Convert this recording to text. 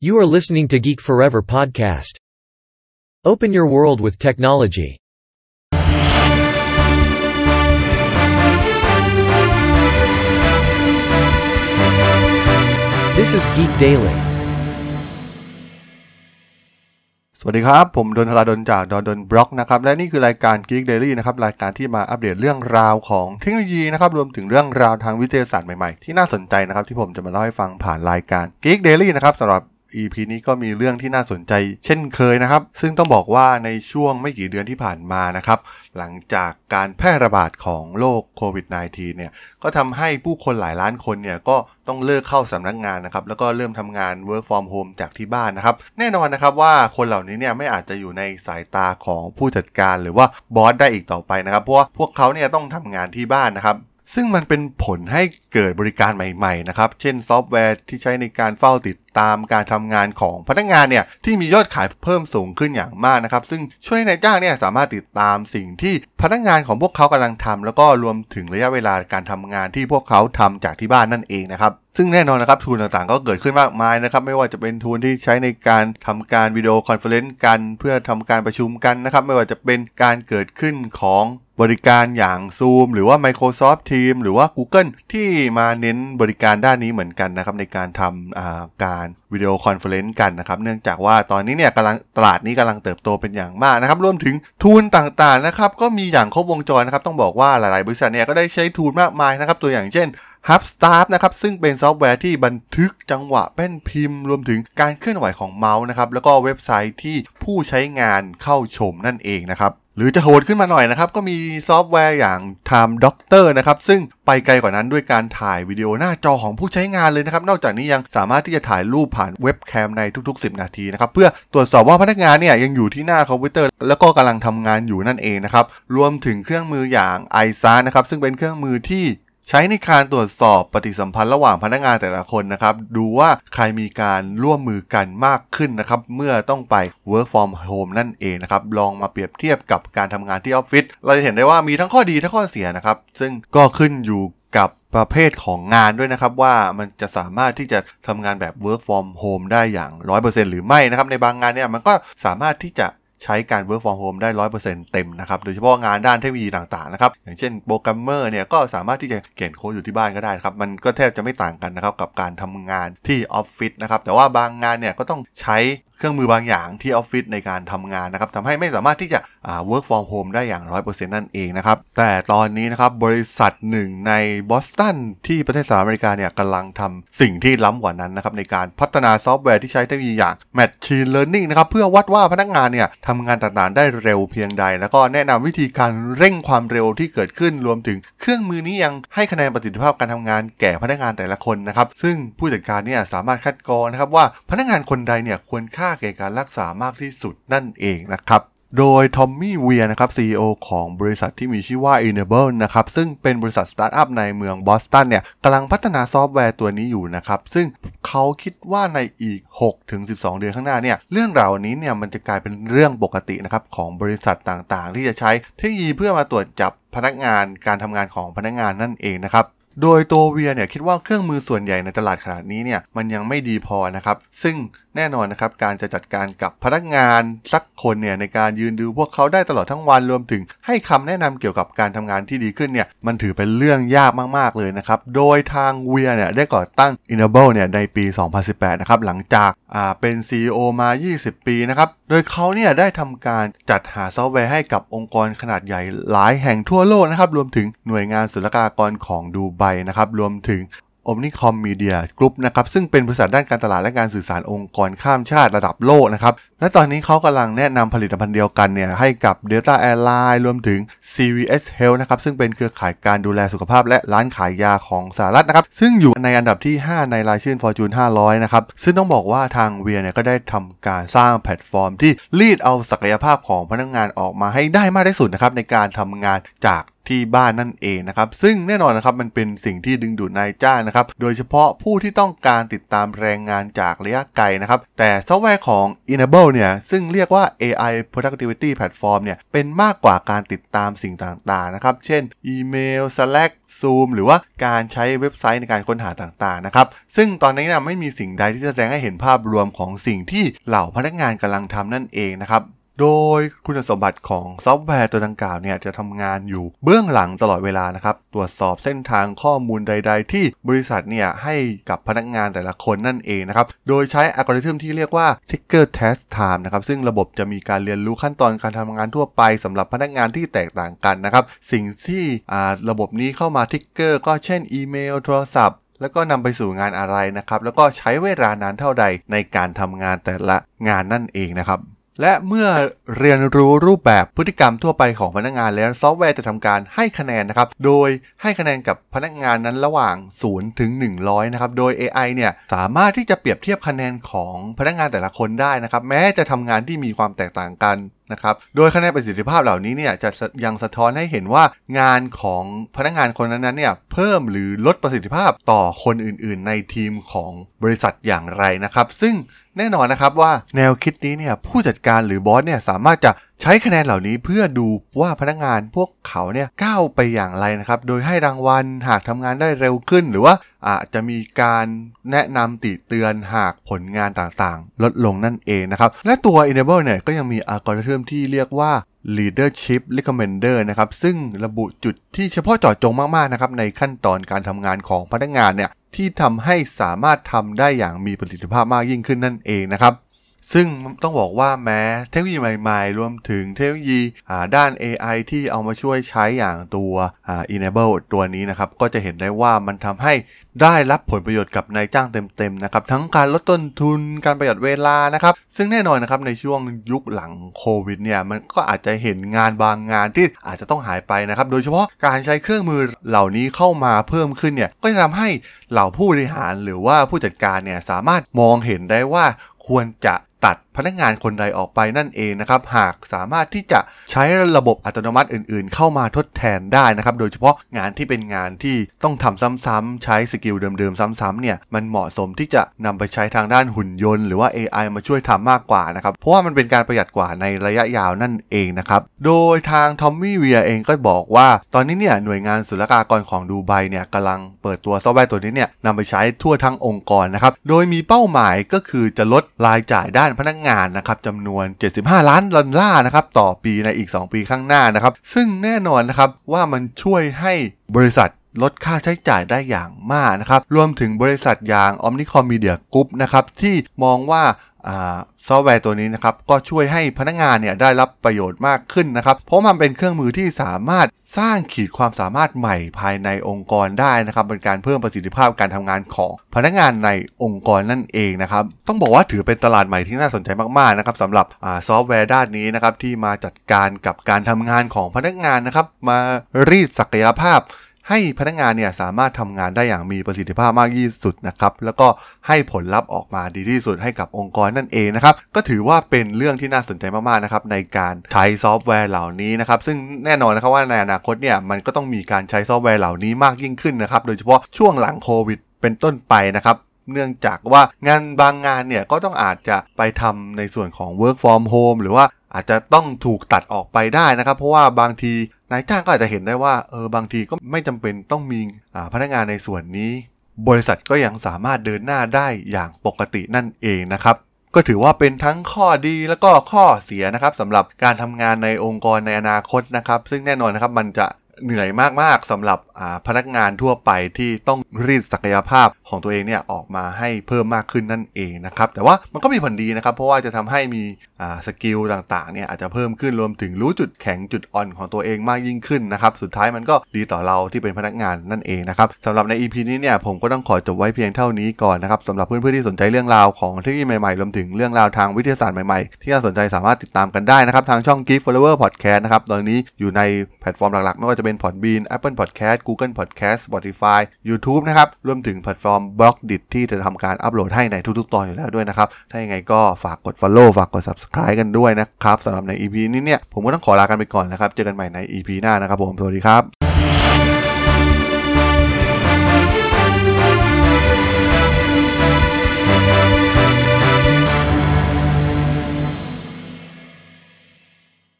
You are listening to Geek Forever podcast. Open your world with technology. This is Geek Daily. สวัสดีครับ ผมดนทราดนจากดนดนบล็อกนะครับ และนี่คือรายการ Geek Daily นะครับ รายการที่มาอัปเดตเรื่องราวของเทคโนโลยีนะครับ รวมถึงเรื่องราวทางวิทยาศาสตร์ใหม่ๆ ที่น่าสนใจนะครับ ที่ผมจะมาเล่าให้ฟังผ่านรายการ Geek Daily นะครับสำหรับ EP นี้ก็มีเรื่องที่น่าสนใจ เช่นเคยนะครับ ซึ่งต้องบอกว่าในช่วงไม่กี่เดือนที่ผ่านมานะครับ หลังจากการแพร่ระบาดของโรคโควิด -19 เนี่ย ก็ทำให้ผู้คนหลายล้านคนเนี่ยก็ต้องเลิกเข้าสำนักงานนะครับ แล้วก็เริ่มทำงาน work from home จากที่บ้านนะครับ แน่นอนนะครับว่าคนเหล่านี้เนี่ยไม่อาจจะอยู่ในสายตาของผู้จัดการ หรือว่าบอสได้อีกต่อไปนะครับ เพราะว่าพวกเขาเนี่ยต้องทำงานที่บ้านนะครับ ซึ่งมันเป็นผลให้เกิดบริการใหม่ๆนะครับ เช่นซอฟต์แวร์ที่ใช้ในการเฝ้าติดตามการทำงานของพนักงานเนี่ยที่มียอดขายเพิ่มสูงขึ้นอย่างมากนะครับ ซึ่งช่วยให้นายจ้างเนี่ยสามารถติดตามสิ่งที่พนักงานของพวกเขากำลังทำแล้วก็รวมถึงระยะเวลาการทำงานที่พวกเขาทำจากที่บ้านนั่นเองนะครับซึ่งแน่นอนนะครับ tool ต่างๆ ก็เกิดขึ้นมากมายนะครับไม่ว่าจะเป็น tool ที่ใช้ในการทำการวิดีโอคอนเฟอเรนซ์กัน เพื่อทำการประชุมกันนะครับไม่ว่าจะเป็นการเกิดขึ้นของ บริการอย่าง Zoom หรือว่า Microsoft Teams หรือว่า Google ที่มาเน้นบริการด้านนี้เหมือนกันนะครับในการทำการวิดีโอคอนเฟอเรนซ์กันนะครับ เนื่องจากว่าตอนนี้เนี่ยกำลังตลาดนี้กำลังเติบโตเป็นอย่างมากนะครับ รวมถึง tool ต่างๆนะครับก็มีอย่างครบวงจรนะครับ ต้องบอกว่าหลายๆ บริษัทเนี่ยก็ได้ใช้ tool มากมายนะครับ ตัวอย่างเช่น Hubstaff นะครับซึ่งเป็นซอฟต์แวร์ที่บันทึกจังหวะแป้นพิมพ์ รวมถึงการเคลื่อนไหวของเมาส์นะครับแล้วก็เว็บไซต์ที่ผู้ใช้งานเข้าชมนั่นเองนะครับ หรือจะโหดขึ้นมาหน่อยนะครับ ก็มีซอฟต์แวร์อย่าง Time Doctor นะครับ ซึ่งไปไกลกว่านั้นด้วยการถ่ายวิดีโอหน้าจอของผู้ใช้งานเลยนะครับ นอกจากนี้ยังสามารถที่จะถ่ายรูปผ่านเว็บแคมในทุก ๆ 10 นาทีนะครับ เพื่อตรวจสอบว่าพนักงานเนี่ยยังอยู่ที่หน้าคอมพิวเตอร์ แล้วก็กำลังทำงานอยู่นั่นเองนะครับรวมถึงเครื่องมืออย่าง i อซานะครับซึ่งเป็นเครื่องมือที่ ใช้ในการตรวจสอบปฏิสัมพันธ์ระหว่างพนักงานแต่ละคนนะครับ ดูว่าใครมีการร่วมมือกันมากขึ้นนะครับ เมื่อต้องไป work from home นั่นเองนะครับ ลองมาเปรียบเทียบกับการทำงานที่ออฟฟิศเราจะเห็นได้ว่ามีทั้งข้อดีทั้งข้อเสียนะครับ ซึ่งก็ขึ้นอยู่กับประเภทของงานด้วยนะครับ ว่ามันจะสามารถที่จะทำงานแบบ work from home ได้อย่าง 100%หรือไม่นะครับ ในบางงานเนี่ยมันก็สามารถที่จะ ใช้การ work from home ได้ 100%เต็มนะครับ โดยเฉพาะงานด้านเทคโนโลยีต่างๆนะครับ อย่างเช่นโปรแกรมเมอร์เนี่ยก็สามารถที่จะเขียนโค้ดอยู่ที่บ้านก็ได้ครับ มันก็แทบจะไม่ต่างกันนะครับกับการทำงานที่ออฟฟิศนะครับ แต่ว่าบางงานเนี่ยก็ต้องใช้ เครื่องมือบางอย่างที่ออฟฟิศในการทำงานนะครับทำให้ไม่สามารถที่จะ work from home ได้อย่าง 100%นั่นเองนะครับ แต่ตอนนี้นะครับบริษัทหนึ่งในบอสตันที่ประเทศสหรัฐอเมริกาเนี่ยกำลังทำสิ่งที่ล้ำกว่านั้นนะครับในการพัฒนาซอฟต์แวร์ที่ใช้เทคโนโลยีอย่าง Machine Learning นะครับเพื่อวัดว่าพนักงานเนี่ยทำงานต่างๆ ได้เร็วเพียงใด แล้วก็แนะนำวิธีการเร่งความเร็วที่เกิดขึ้นรวมถึงเครื่องมือนี้ยังให้คะแนนประสิทธิภาพการทำงานแก่พนักงานแต่ละคนนะครับซึ่งผู้จัดการเนี่ยสามารถคัดกรองนะครับว่าพนักงานคนใดเนี่ยควรค่าแก่การรักษามากที่สุดนั่นเองนะครับโดย Tommy Weir นะครับ CEO ของบริษัทที่มีชื่อว่า Enaible นะครับ ซึ่งเป็นบริษัทสตาร์ทอัพในเมืองบอสตันเนี่ยกำลังพัฒนาซอฟต์แวร์ตัวนี้อยู่นะครับ ซึ่งเขาคิดว่าในอีก 6-12 เดือนข้างหน้าเนี่ยเรื่องราวนี้เนี่ยมันจะกลายเป็นเรื่องปกตินะครับ ของบริษัทต่างๆ ที่จะใช้เทคโนโลยีเพื่อมาตรวจจับพนักงานการทำงานของพนักงานนั่นเองนะครับ โดยตัวเวียเนี่ยคิดว่าเครื่องมือส่วนใหญ่ในตลาดขนาดนี้เนี่ยมันยังไม่ดีพอนะครับ ซึ่งแน่นอนนะครับการจะจัดการกับพนักงานสักคนเนี่ยในการยืนดูพวกเขาได้ตลอดทั้งวันรวมถึงให้คำแนะนำเกี่ยวกับการทำงานที่ดีขึ้นเนี่ยมันถือเป็นเรื่องยากมากๆเลยนะครับ โดยทางเวียเนี่ยได้ก่อตั้ง Enable เนี่ยในปี 2018 นะครับหลังจากอ่าเป็น CEO มา 20 ปีนะครับโดยเขาเนี่ยได้ทำการจัดหาซอฟต์แวร์ให้กับองค์กรขนาดใหญ่หลายแห่งทั่วโลกนะครับรวมถึงหน่วยงานศุลกากรของดูไบนะครับรวมถึง Omnicom Media Group นะครับซึ่งเป็นบริษัทด้านการตลาดและการสื่อสารองค์กรข้ามชาติระดับโลกนะครับและตอนนี้เขากำลังแนะนำผลิตภัณฑ์เดียวกันเนี่ยให้กับ Delta Airline รวมถึง CVS Health นะครับซึ่งเป็นเครือข่ายการดูแลสุขภาพและร้านขายยาของสหรัฐนะครับซึ่งอยู่ในอันดับที่ 5 ในรายชื่อ Fortune 500 นะครับซึ่งต้องบอกว่าทางเวียเนี่ยก็ได้ทำการสร้างแพลตฟอร์มที่รีดเอาศักยภาพของพนักงานออกมาให้ได้มากที่สุดนะครับในการทำงานจาก ที่บ้านนั่นเองนะครับซึ่งแน่นอนนะครับมันเป็นสิ่งที่ดึงดูดนายจ้างนะครับโดยเฉพาะผู้ที่ต้องการติดตามแรงงานจากระยะไกลนะครับแต่ซอฟต์แวร์ของ Enaible เนี่ยซึ่งเรียกว่า AI Productivity Platform เนี่ยเป็นมากกว่าการติดตามสิ่งต่างๆนะครับเช่นอีเมล Slack Zoom หรือว่าการใช้เว็บไซต์ในการค้นหาต่างๆนะครับซึ่งตอนนี้นะไม่มีสิ่งใดที่จะแสดงให้เห็นภาพรวมของสิ่งที่เหล่าพนักงานกำลังทำนั่นเองนะครับ โดยคุณสมบัติของซอฟต์แวร์ตัวดังกล่าวเนี่ยจะทำงานอยู่เบื้องหลังตลอดเวลานะครับ ตรวจสอบเส้นทางข้อมูลใด ๆ ที่บริษัทเนี่ยให้กับพนักงานแต่ละคนนั่นเองนะครับ โดยใช้อัลกอริทึมที่เรียกว่า Trigger Task Time นะครับ ซึ่งระบบจะมีการเรียนรู้ขั้นตอนการทำงานทั่วไปสำหรับพนักงานที่แตกต่างกันนะครับ สิ่งที่ระบบนี้เข้ามา trigger ก็เช่นอีเมลโทรศัพท์แล้วก็นำไปสู่งานอะไรนะครับ แล้วก็ใช้เวลานานเท่าใดในการทำงานแต่ละงานนั่นเองนะครับ และเมื่อเรียนรู้รูปแบบพฤติกรรมทั่วไปของพนักงานแล้วซอฟต์แวร์จะทำการให้คะแนนนะครับ โดยให้คะแนนกับพนักงานนั้นระหว่าง 0 ถึง 100 นะครับ โดย AI เนี่ยสามารถที่จะเปรียบเทียบคะแนนของพนักงานแต่ละคนได้นะครับ แม้จะทำงานที่มีความแตกต่างกัน นะครับ โดยคะแนนประสิทธิภาพเหล่านี้เนี่ยจะยังสะท้อนให้เห็นว่างานของพนักงานคนนั้นเนี่ยเพิ่มหรือลดประสิทธิภาพต่อคนอื่น ๆ ในทีมของบริษัทอย่างไรนะครับ ซึ่งแน่นอนนะครับว่าแนวคิดนี้เนี่ยผู้จัดการหรือบอสเนี่ยสามารถจะใช้คะแนนเหล่านี้เพื่อดูว่าพนักงานพวกเขาเนี่ยก้าวไปอย่างไรนะครับ โดยให้รางวัลหากทำงานได้เร็วขึ้น หรือว่า อาจจะมีการแนะนำติเตือนหากผลงานต่างๆ ลดลงนั่นเองนะครับ และตัว Enable เนี่ยก็ยังมีอัลกอริทึมที่เรียกว่า leadership recommender นะครับ ซึ่งระบุจุดที่เฉพาะเจาะจงมากๆนะครับในขั้นตอนการทำงานของพนักงานเนี่ยที่ทำให้สามารถทำได้อย่างมีประสิทธิภาพมากยิ่งขึ้นนั่นเองนะครับ ซึ่งต้องบอกว่าแม้เทคโนโลยีใหม่ๆ รวมถึงเทคโนโลยีด้าน AI ที่เอามาช่วยใช้อย่างตัว Enable ตัวนี้นะครับ ก็จะเห็นได้ว่ามันทำให้ได้รับผลประโยชน์กับนายจ้างเต็มๆนะครับ ทั้งการลดต้นทุนการประหยัดเวลานะครับ ซึ่งแน่นอนนะครับในช่วงยุคหลังโควิดเนี่ยมันก็อาจจะเห็นงานบางงานที่อาจจะต้องหายไปนะครับ โดยเฉพาะการใช้เครื่องมือเหล่านี้เข้ามาเพิ่มขึ้นเนี่ยก็จะทำให้เหล่าผู้บริหารหรือว่าผู้จัดการเนี่ยสามารถมองเห็นได้ว่าควรจะ ตัด พนักงานคนใดออกไปนั่นเองนะครับ หากสามารถที่จะใช้ระบบอัตโนมัติอื่นๆ เข้ามาทดแทนได้นะครับ โดยเฉพาะงานที่เป็นงานที่ต้องทำซ้ำๆใช้ skill เดิมๆ ซ้ำๆเนี่ยมันเหมาะสมที่จะนำไปใช้ทางด้านหุ่นยนต์หรือว่า AI มาช่วยทำมากกว่านะครับ เพราะว่ามันเป็นการประหยัดกว่าในระยะยาวนั่นเองนะครับ โดยทาง Tommy Weir เองก็บอกว่า ตอนนี้เนี่ยหน่วยงานศุลกากรของดูไบเนี่ยกำลังเปิดตัวซอฟต์แวร์ตัวนี้เนี่ยนำไปใช้ทั่วทั้งองค์กรนะครับ โดยมีเป้าหมายก็คือจะลดรายจ่ายด้านพนักงานนะครับจำนวน 75 ล้านดอลลาร์นะครับต่อปีในอีก 2 ปีข้างหน้านะครับ ซึ่งแน่นอนนะครับว่ามันช่วยให้บริษัทลดค่าใช้จ่ายได้อย่างมากนะครับ รวมถึงบริษัทอย่าง Omnicom Media Group นะครับที่มองว่า ซอฟต์แวร์ตัวนี้นะครับก็ช่วยให้พนักงานเนี่ยได้รับประโยชน์มากขึ้นนะครับ เพราะมันเป็นเครื่องมือที่สามารถสร้างขีดความสามารถใหม่ภายในองค์กรได้นะครับเป็นการเพิ่มประสิทธิภาพการทำงานของพนักงานในองค์กรนั่นเองนะครับต้องบอกว่าถือเป็นตลาดใหม่ที่น่าสนใจมากๆนะครับสำหรับซอฟต์แวร์ด้านนี้นะครับที่มาจัดการกับการทำงานของพนักงานนะครับมารีดศักยภาพ ให้พนักงานเนี่ยสามารถทำงานได้อย่างมีประสิทธิภาพมากที่สุดนะครับ แล้วก็ให้ผลลัพธ์ออกมาดีที่สุดให้กับองค์กรนั่นเองนะครับ ก็ถือว่าเป็นเรื่องที่น่าสนใจมากๆนะครับในการใช้ซอฟต์แวร์เหล่านี้นะครับ ซึ่งแน่นอนนะครับว่าในอนาคตเนี่ยมันก็ต้องมีการใช้ซอฟต์แวร์เหล่านี้มากยิ่งขึ้นนะครับ โดยเฉพาะช่วงหลังโควิด เป็นต้นไปนะครับเนื่องจากว่างานบางงานเนี่ยก็ต้องอาจจะไปทำในส่วนของ work from home หรือว่าอาจจะต้องถูกตัดออกไปได้นะครับ เพราะว่าบางที นายจ้างก็อาจจะเห็นได้ว่าเออบางทีก็ไม่จำเป็นต้องมีพนักงานในส่วนนี้ บริษัทก็ยังสามารถเดินหน้าได้อย่างปกตินั่นเองนะครับ ก็ถือว่าเป็นทั้งข้อดีแล้วก็ข้อเสียนะครับสำหรับการทำงานในองค์กรในอนาคตนะครับ ซึ่งแน่นอนนะครับมันจะ เหนื่อยมากๆสำหรับพนักงานทั่วไปที่ต้องรีดศักยภาพของตัวเองเนี่ยออกมาให้เพิ่มมากขึ้นนั่นเองนะครับแต่ว่ามันก็มีผลดีนะครับเพราะว่าจะทำให้มีสกิลต่างๆเนี่ยอาจจะเพิ่มขึ้นรวมถึงรู้จุดแข็งจุดอ่อนของตัวเองมากยิ่งขึ้นนะครับสุดท้ายมันก็ดีต่อเราที่เป็นพนักงานนั่นเองนะครับสำหรับใน EP นี้เนี่ยผมก็ต้องขอจบไว้เพียงเท่านี้ก่อนนะครับสำหรับเพื่อนๆที่สนใจเรื่องราวของเทคโนโลยีใหม่ๆรวมถึงเรื่องราวทางวิทยาศาสตร์ใหม่ๆที่น่าสนใจสามารถติดตามกันได้นะครับทางช่อง Gift Flower Podcast นะครับตอนนี้อยู่ในแพลตฟอร์มหลักๆไม่ว่าจะเป็น Podbean Apple Podcast Google Podcast Spotify YouTube นะครับรวมถึงแพลตฟอร์ม b ล็อกดิที่จะทำการอัปโหลดให้ในทุกๆตอนอยู่แล้วด้วยนะครับถ้าอย่างไงก็ฝากกด Follow ฝากกด Subscribe กันด้วยนะครับสำหรับใน EP นี้เนี่ยผมก็ต้องขอลากันไปก่อนนะครับเจอกันใหม่ใน EP หน้านะครับผมสวัสดีครับครับ